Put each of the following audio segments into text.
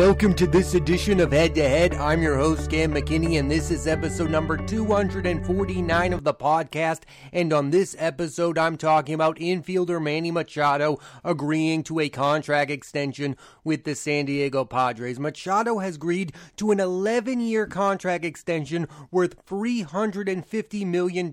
Welcome to this edition of Head to Head. I'm your host, Cam McKinney, and this is episode number 249 of the podcast. And on this episode, I'm talking about infielder Manny Machado agreeing to a contract extension with the San Diego Padres. Machado has agreed to an 11 year contract extension worth $350 million.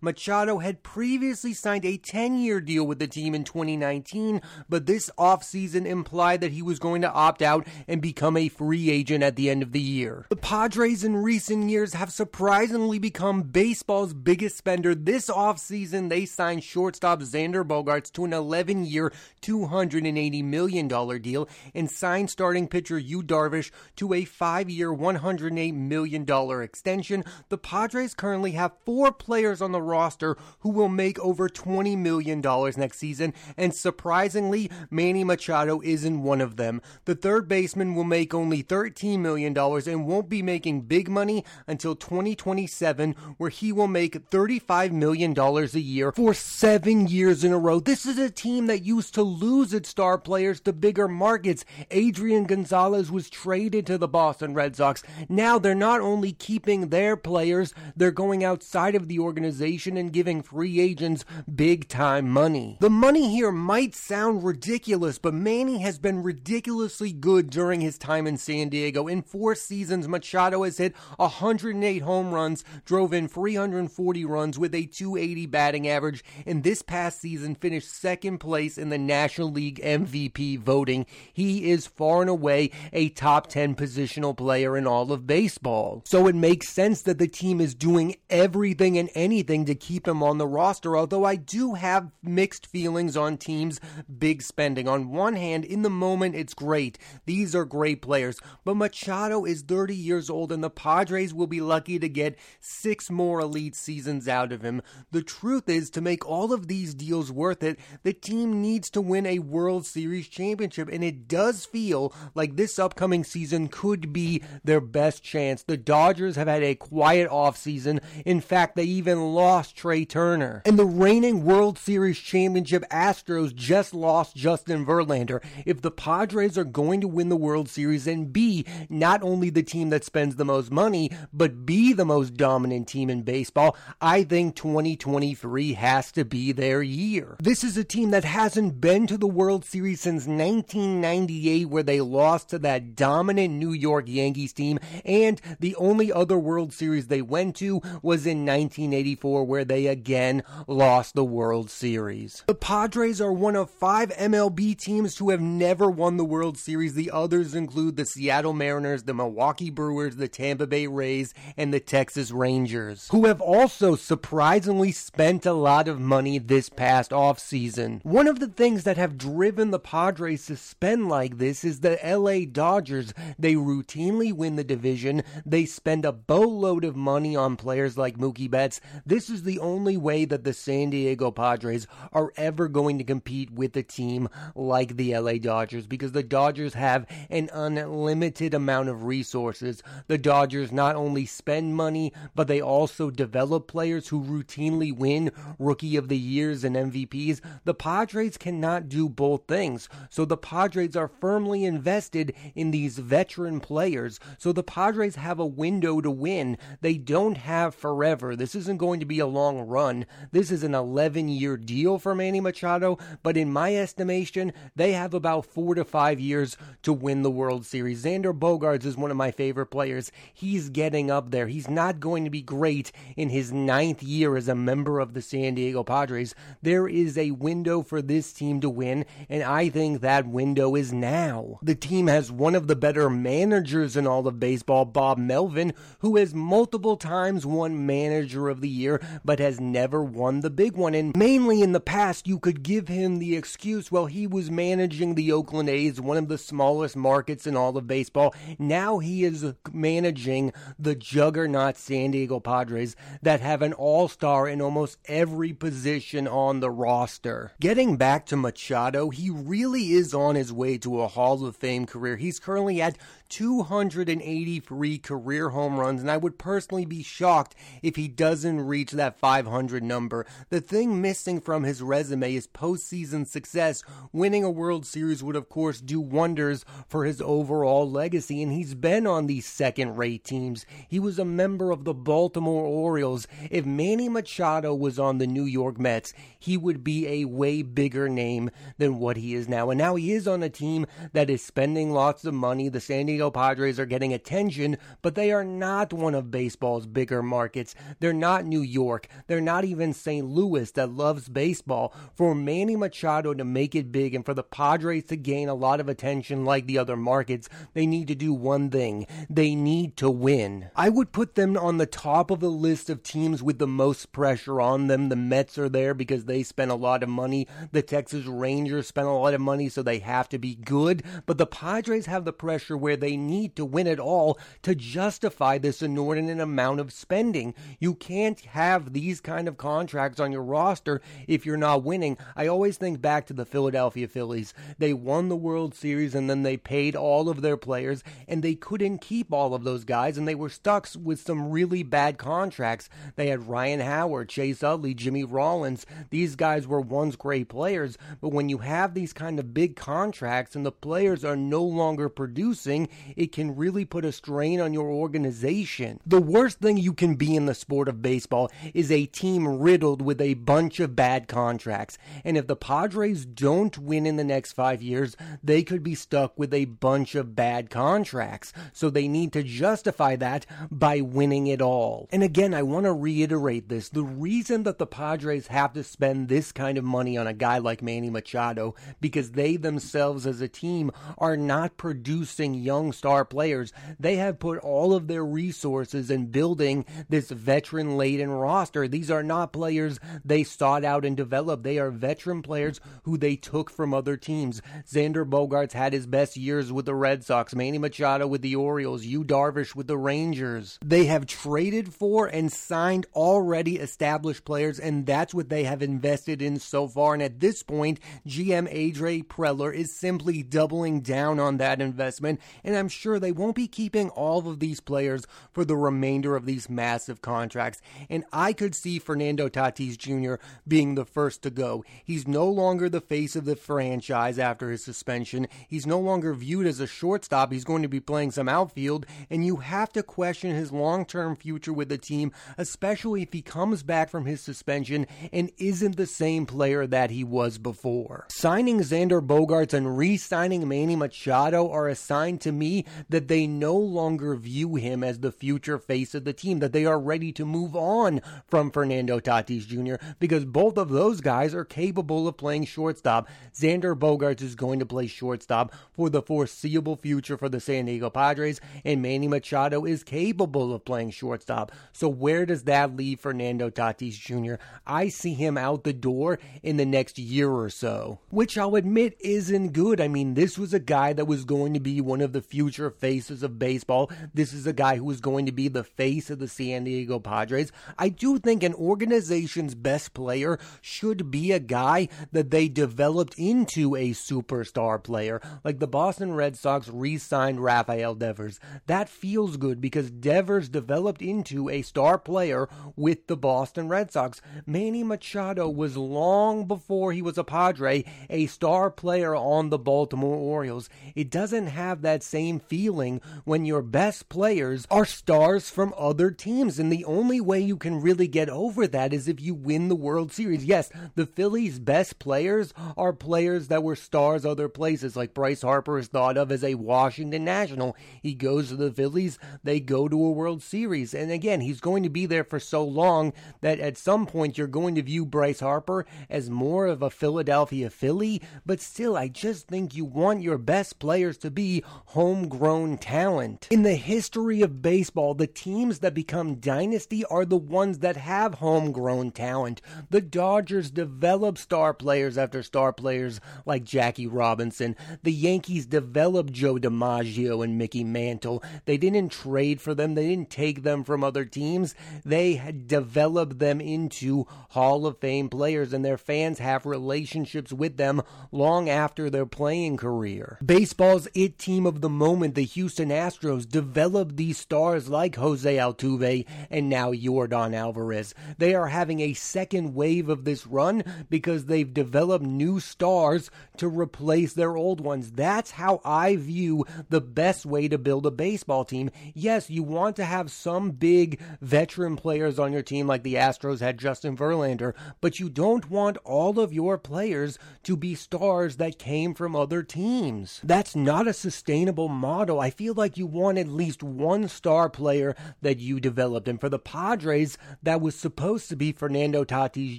Machado had previously signed a 10 year deal with the team in 2019, but this offseason implied that he was going to opt out and become a free agent at the end of the year. The Padres in recent years have surprisingly become baseball's biggest spender. This offseason, they signed shortstop Xander Bogaerts to an 11 year, $280 million deal and signed starting pitcher Yu Darvish to a five year, $108 million extension. The Padres currently have four players on the roster who will make over $20 million next season, and surprisingly, Manny Machado isn't one of them. The third baseman will make only $13 million and won't be making big money until 2027, where he will make $35 million a year for seven years in a row. This is a team that used to lose its star players to bigger markets. Adrian Gonzalez was traded to the Boston Red Sox. Now they're not only keeping their players, they're going outside of the organization and giving free agents big time money. The money here might sound ridiculous, but Manny has been ridiculously good during his time in San Diego. In four seasons, Machado has hit 108 home runs, drove in 340 runs with a 280 batting average, and this past season finished second place in the National League MVP voting. He is far and away a top 10 positional player in all of baseball. So it makes sense that the team is doing everything and anything to keep him on the roster, although I do have mixed feelings on teams' big spending. On one hand, in the moment, it's great. These are are great players, but Machado is 30 years old and the Padres will be lucky to get six more elite seasons out of him. The truth is, to make all of these deals worth it, the team needs to win a World Series championship, and it does feel like this upcoming season could be their best chance. The Dodgers have had a quiet offseason. In fact, they even lost Trea Turner. And the reigning World Series championship Astros just lost Justin Verlander. If the Padres are going to win the World Series and be not only the team that spends the most money, but be the most dominant team in baseball, I think 2023 has to be their year. This is a team that hasn't been to the World Series since 1998, where they lost to that dominant New York Yankees team, and the only other World Series they went to was in 1984, where they again lost the World Series. The Padres are one of five MLB teams who have never won the World Series. The other Others include the Seattle Mariners, the Milwaukee Brewers, the Tampa Bay Rays, and the Texas Rangers, who have also surprisingly spent a lot of money this past offseason. One of the things that have driven the Padres to spend like this is the LA Dodgers. They routinely win the division, they spend a boatload of money on players like Mookie Betts. This is the only way that the San Diego Padres are ever going to compete with a team like the LA Dodgers because the Dodgers have an unlimited amount of resources. The Dodgers not only spend money, but they also develop players who routinely win Rookie of the Years and MVPs. The Padres cannot do both things. So the Padres are firmly invested in these veteran players. So the Padres have a window to win. They don't have forever. This isn't going to be a long run. This is an 11 year deal for Manny Machado, but in my estimation, they have about four to five years to win win the World Series. Xander Bogaerts is one of my favorite players. He's getting up there. He's not going to be great in his ninth year as a member of the San Diego Padres. There is a window for this team to win, and I think that window is now. The team has one of the better managers in all of baseball, Bob Melvin, who has multiple times won Manager of the Year, but has never won the big one. And mainly in the past, you could give him the excuse, well, he was managing the Oakland A's, one of the smallest markets in all of baseball. Now he is managing the juggernaut San Diego Padres that have an all star in almost every position on the roster. Getting back to Machado, he really is on his way to a Hall of Fame career. He's currently at 283 career home runs, and I would personally be shocked if he doesn't reach that 500 number. The thing missing from his resume is postseason success. Winning a World Series would, of course, do wonders for his overall legacy, and he's been on these second rate teams. He was a member of the Baltimore Orioles. If Manny Machado was on the New York Mets, he would be a way bigger name than what he is now. And now he is on a team that is spending lots of money. The San Diego Diego Padres are getting attention, but they are not one of baseball's bigger markets. They're not New York. They're not even St. Louis that loves baseball. For Manny Machado to make it big and for the Padres to gain a lot of attention like the other markets, they need to do one thing. They need to win. I would put them on the top of the list of teams with the most pressure on them. The Mets are there because they spent a lot of money. The Texas Rangers spent a lot of money, so they have to be good. But the Padres have the pressure where they they need to win it all to justify this inordinate amount of spending. You can't have these kind of contracts on your roster if you're not winning. I always think back to the Philadelphia Phillies. They won the World Series and then they paid all of their players and they couldn't keep all of those guys and they were stuck with some really bad contracts. They had Ryan Howard, Chase Utley, Jimmy Rollins. These guys were once great players, but when you have these kind of big contracts and the players are no longer producing, it can really put a strain on your organization. The worst thing you can be in the sport of baseball is a team riddled with a bunch of bad contracts. And if the Padres don't win in the next five years, they could be stuck with a bunch of bad contracts. So they need to justify that by winning it all. And again, I want to reiterate this. The reason that the Padres have to spend this kind of money on a guy like Manny Machado because they themselves as a team are not producing young young star players. They have put all of their resources in building this veteran laden roster. These are not players they sought out and developed. They are veteran players who they took from other teams. Xander Bogaerts had his best years with the Red Sox, Manny Machado with the Orioles, Yu Darvish with the Rangers. They have traded for and signed already established players, and that's what they have invested in so far. And at this point, GM AJ Preller is simply doubling down on that investment and I'm sure they won't be keeping all of these players for the remainder of these massive contracts. And I could see Fernando Tatis Jr. being the first to go. He's no longer the face of the franchise after his suspension. He's no longer viewed as a shortstop. He's going to be playing some outfield, and you have to question his long term future with the team, especially if he comes back from his suspension and isn't the same player that he was before. Signing Xander Bogaerts and re signing Manny Machado are a sign to me that they no longer view him as the future face of the team, that they are ready to move on from Fernando Tatis Jr. because both of those guys are capable of playing shortstop. Xander Bogaerts is going to play shortstop for the foreseeable future for the San Diego Padres, and Manny Machado is capable of playing shortstop. So where does that leave Fernando Tatis Jr.? I see him out the door in the next year or so, which I'll admit isn't good. I mean, this was a guy that was going to be one of the future faces of baseball. This is a guy who is going to be the face of the San Diego Padres. I do think an organization's best player should be a guy that they developed into a superstar player, like the Boston Red Sox re signed Rafael Devers. That feels good because Devers developed into a star player with the Boston Red Sox. Manny Machado was long before he was a Padre, a star player on the Baltimore Orioles. It doesn't have that same same feeling when your best players are stars from other teams. And the only way you can really get over that is if you win the World Series. Yes, the Phillies' best players are players that were stars other places, like Bryce Harper is thought of as a Washington National. He goes to the Phillies, they go to a World Series. And again, he's going to be there for so long that at some point you're going to view Bryce Harper as more of a Philadelphia Philly. But still, I just think you want your best players to be home homegrown talent. In the history of baseball, the teams that become dynasty are the ones that have homegrown talent. The Dodgers develop star players after star players like Jackie Robinson. The Yankees developed Joe DiMaggio and Mickey Mantle. They didn't trade for them, they didn't take them from other teams. They had developed them into Hall of Fame players, and their fans have relationships with them long after their playing career. Baseball's it team of the moment, the Houston Astros, developed these stars like Jose Altuve and now Yordan Alvarez. They are having a second wave of this run because they've developed new stars to replace their old ones. That's how I view the best way to build a baseball team. Yes, you want to have some big veteran players on your team like the Astros had Justin Verlander, but you don't want all of your players to be stars that came from other teams. That's not a sustainable model. I feel like you want at least one star player that you developed. And for the Padres, that was supposed to be Fernando Tatis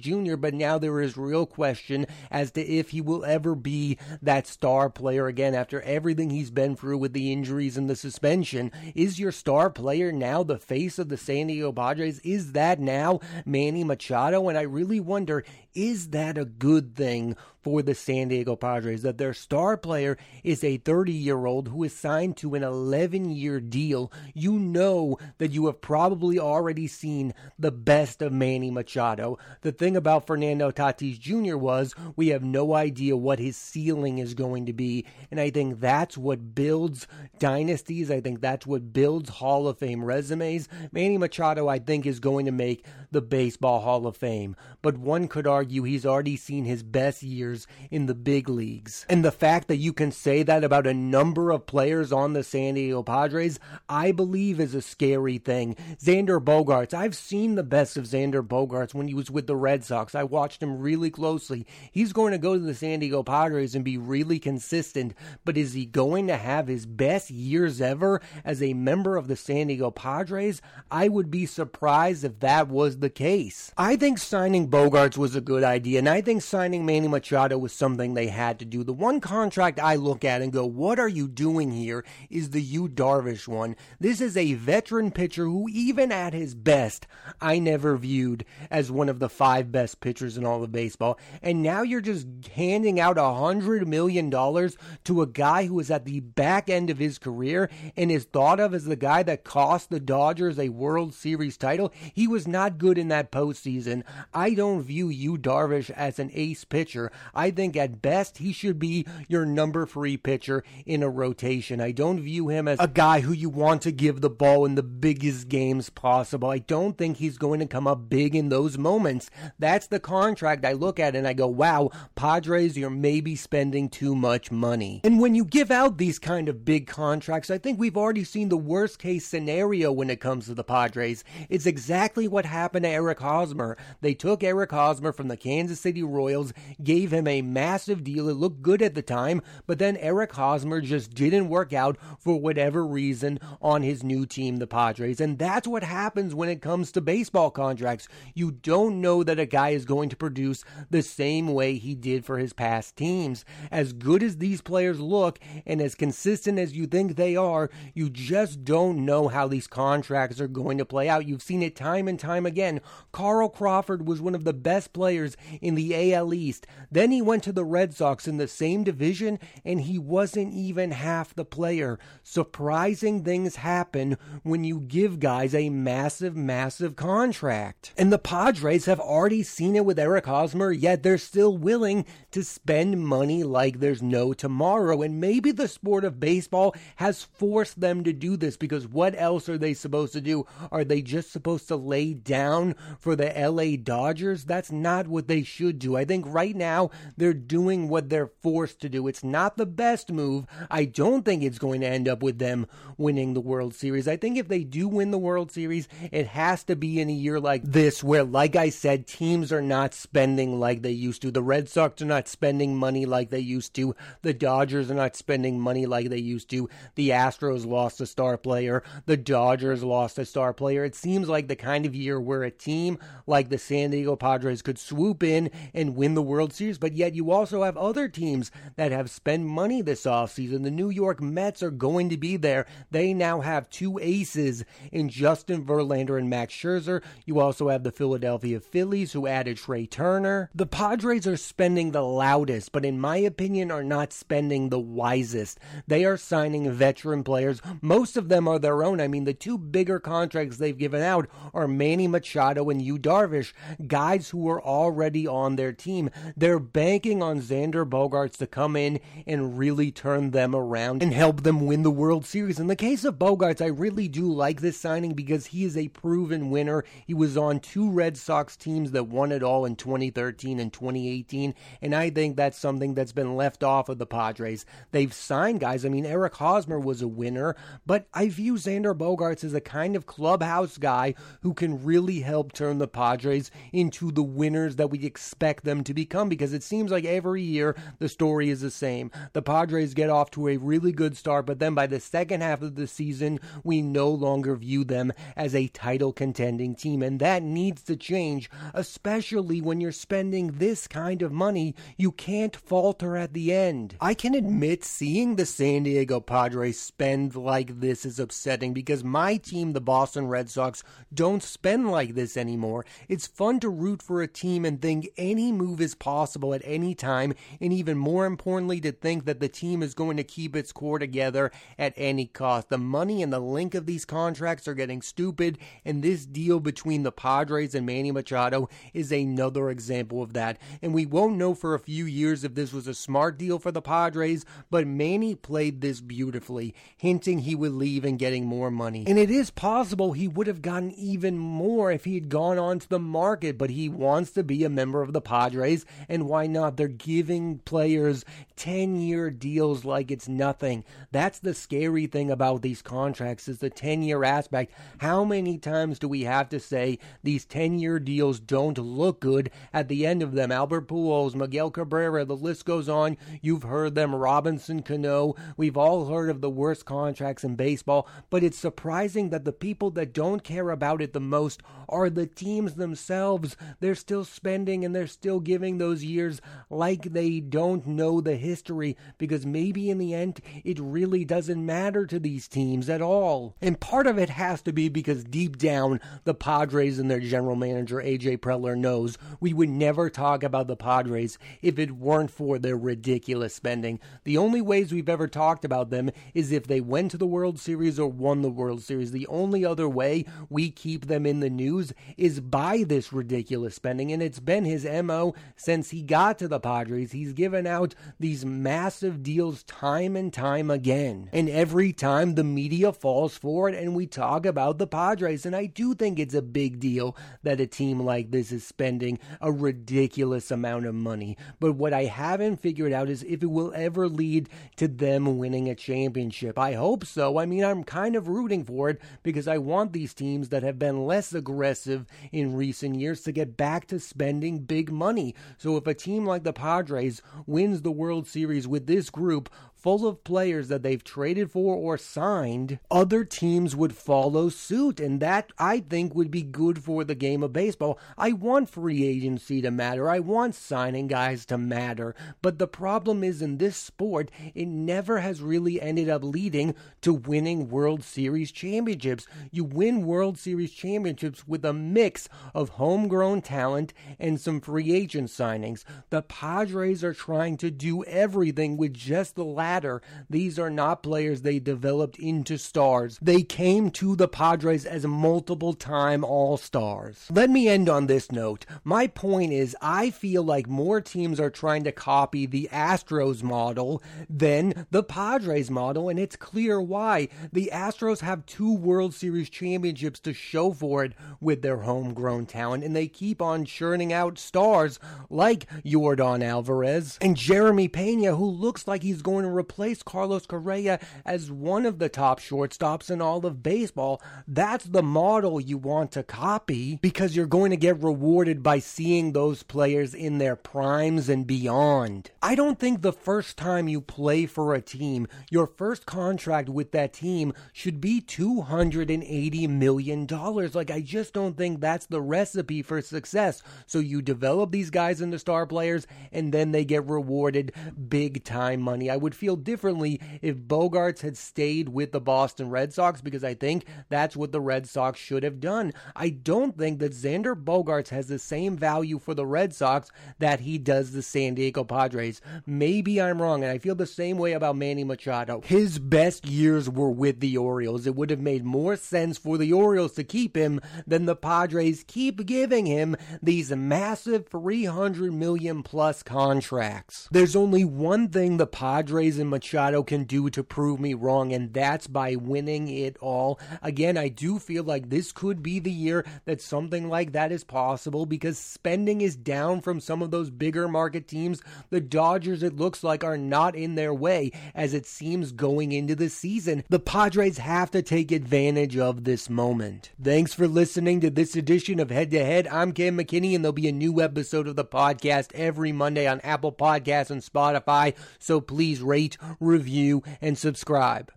Jr., but now there is real question as to if he will ever be that star player again after everything he's been through with the injuries and the suspension. Is your star player now the face of the San Diego Padres? Is that now Manny Machado? And I really wonder is that a good thing for the San Diego Padres that their star player is a 30 year old who is signed to an 11 year deal? You know that you have probably already seen the best of Manny Machado. The thing about Fernando Tatis Jr. was we have no idea what his ceiling is going to be. And I think that's what builds dynasties. I think that's what builds Hall of Fame resumes. Manny Machado, I think, is going to make the Baseball Hall of Fame. But one could argue he's already seen his best years in the big leagues. And the fact that you can say that about a number of players on the San Diego Padres, I believe is a scary thing. Xander Bogaerts, I've seen the best of Xander Bogaerts when he was with the Red Sox. I watched him really closely. He's going to go to the San Diego Padres and be really consistent, but is he going to have his best years ever as a member of the San Diego Padres? I would be surprised if that was the case. I think signing Bogaerts was a good idea, and I think signing Manny Machado was something they had to do. The one contract I look at and go, what are you doing here, is the Yu Darvish one. This is a veteran pitcher who, even at his best, I never viewed as one of the five best pitchers in all of baseball. And now you're just handing out a hundred million dollars to a guy who is at the back end of his career and is thought of as the guy that cost the Dodgers a World Series title. He was not good in that postseason. I don't view Yu Darvish as an ace pitcher. I think at best he should be your number three pitcher in a rotation. I don't view him as a guy who you want to give the ball in the biggest games possible. I don't think he's going to come up big in those moments. That's the contract I look at and I go, wow, Padres, you're maybe spending too much money. And when you give out these kind of big contracts, I think we've already seen the worst case scenario when it comes to the Padres. It's exactly what happened to Eric Hosmer. They took Eric Hosmer from the Kansas City Royals, gave him a massive deal. It looked good at the time, but then Eric Hosmer just didn't work out for whatever reason on his new team, the Padres. And that's what happens when it comes to baseball contracts. You don't know that a guy is going to produce the same way he did for his past teams. As good as these players look and as consistent as you think they are, you just don't know how these contracts are going to play out. You've seen it time and time again. Carl Crawford was one of the best players in the AL East. Then he went to the Red Sox in the same division and he wasn't even half the player. Surprising things happen when you give guys a massive, massive contract. And the Padres have already seen it with Eric Hosmer, yet they're still willing to spend money like there's no tomorrow. And maybe the sport of baseball has forced them to do this because what else are they supposed to do? Are they just supposed to lay down for the LA Dodgers? That's not what they should do. I think right now they're doing what they're forced to do. It's not the best move. I don't think it's going to end up with them winning the World Series. I think if they do win the World Series, it has to be in a year like this where, like I said, teams are not spending like they used to. The Red Sox are not spending money like they used to. The Dodgers are not spending money like they used to. The Astros lost a star player. The Dodgers lost a star player. It seems like the kind of year where a team like the San Diego Padres could swoop in and win the World Series, but yet you also have other teams that have spent money this offseason. The New York Mets are going to be there. They now have two aces in Justin Verlander and Max Scherzer. You also have the Philadelphia Phillies who added Trea Turner. The Padres are spending the loudest, but in my opinion, are not spending the wisest. They are signing veteran players. Most of them are their own. I mean, the two bigger contracts they've given out are Manny Machado and Yu Darvish, guys who are already on their team. They're banking on Xander Bogaerts to come in and really turn them around and help them win the World Series. In the case of Bogaerts, I really do like this signing because he is a proven winner. He was on two Red Sox teams that won it all in 2013 and 2018, and I think that's something that's been left off of the Padres. They've signed guys. I mean, Eric Hosmer was a winner, but I view Xander Bogaerts as a kind of clubhouse guy who can really help turn the Padres into the winners that we expect them to become because it seems like every year the story is the same. The Padres get off to a really good start, but then by the second half of the season, we no longer view them as a title contending team, and that needs to change, especially when you're spending this kind of money. You can't falter at the end. I can admit seeing the San Diego Padres spend like this is upsetting because my team, the Boston Red Sox, don't spend like this anymore. It's fun to root for a team and think any move is possible at any time, and even more importantly, to think that the team is going to keep its core together at any cost. The money and the length of these contracts are getting stupid, and this deal between the Padres and Manny Machado is another example of that. And we won't know for a few years if this was a smart deal for the Padres, but Manny played this beautifully, hinting he would leave and getting more money. And it is possible he would have gotten even more if he had gone onto the market, but he wants to be a member of the Padres, and why not? They're giving players 10 year deals like it's nothing. That's the scary thing about these contracts is the 10 year aspect. How many times do we have to say these 10 year deals don't look good at the end of them? Albert Pujols, Miguel Cabrera, the list goes on. You've heard them, Robinson Cano. We've all heard of the worst contracts in baseball, but it's surprising that the people that don't care about it the most are the teams themselves. They're still spending and they're still giving those years like they don't know the history because maybe in the end it really doesn't matter to these teams at all. And part of it has to be because deep down, the Padres and their general manager, AJ Preller, knows we would never talk about the Padres if it weren't for their ridiculous spending. The only ways we've ever talked about them is if they went to the World Series or won the World Series. The only other way we keep them in the news is by this ridiculous spending, and it's been his MO since he got to the Padres. He's given out these massive deals time and time again. And every time the media falls for it and we talk about the Padres. And I do think it's a big deal that a team like this is spending a ridiculous amount of money. But what I haven't figured out is if it will ever lead to them winning a championship. I hope so. I mean, I'm kind of rooting for it because I want these teams that have been less aggressive in recent years to get back to spending big money. So if a team like the Padres wins the World Series with this group, full of players that they've traded for or signed, other teams would follow suit. And that, I think, would be good for the game of baseball. I want free agency to matter. I want signing guys to matter. But the problem is in this sport, it never has really ended up leading to winning World Series championships. You win World Series championships with a mix of homegrown talent and some free agent signings. The Padres are trying to do everything with just the last latter, these are not players they developed into stars. They came to the Padres as multiple time All Stars. Let me end on this note. My point is, I feel like more teams are trying to copy the Astros model than the Padres model, and it's clear why. The Astros have two World Series championships to show for it with their homegrown talent, and they keep on churning out stars like Yordan Alvarez and Jeremy Pena, who looks like he's going to replace Carlos Correa as one of the top shortstops in all of baseball. That's the model you want to copy because you're going to get rewarded by seeing those players in their primes and beyond. I don't think the first time you play for a team, your first contract with that team should be $280 million. Like, I just don't think that's the recipe for success. So you develop these guys into star players and then they get rewarded big time money. I would feel feel differently if Bogaerts had stayed with the Boston Red Sox because I think that's what the Red Sox should have done. I don't think that Xander Bogaerts has the same value for the Red Sox that he does the San Diego Padres. Maybe I'm wrong, and I feel the same way about Manny Machado. His best years were with the Orioles. It would have made more sense for the Orioles to keep him than the Padres keep giving him these massive 300 million plus contracts. There's only one thing the Padres Machado can do to prove me wrong, and that's by winning it all. Again, I do feel like this could be the year that something like that is possible because spending is down from some of those bigger market teams. The Dodgers, it looks like, are not in their way as it seems going into the season. The Padres have to take advantage of this moment. Thanks for listening to this edition of Head to Head. I'm Cam McKinney, and there'll be a new episode of the podcast every Monday on Apple Podcasts and Spotify. So please rate, review, and subscribe.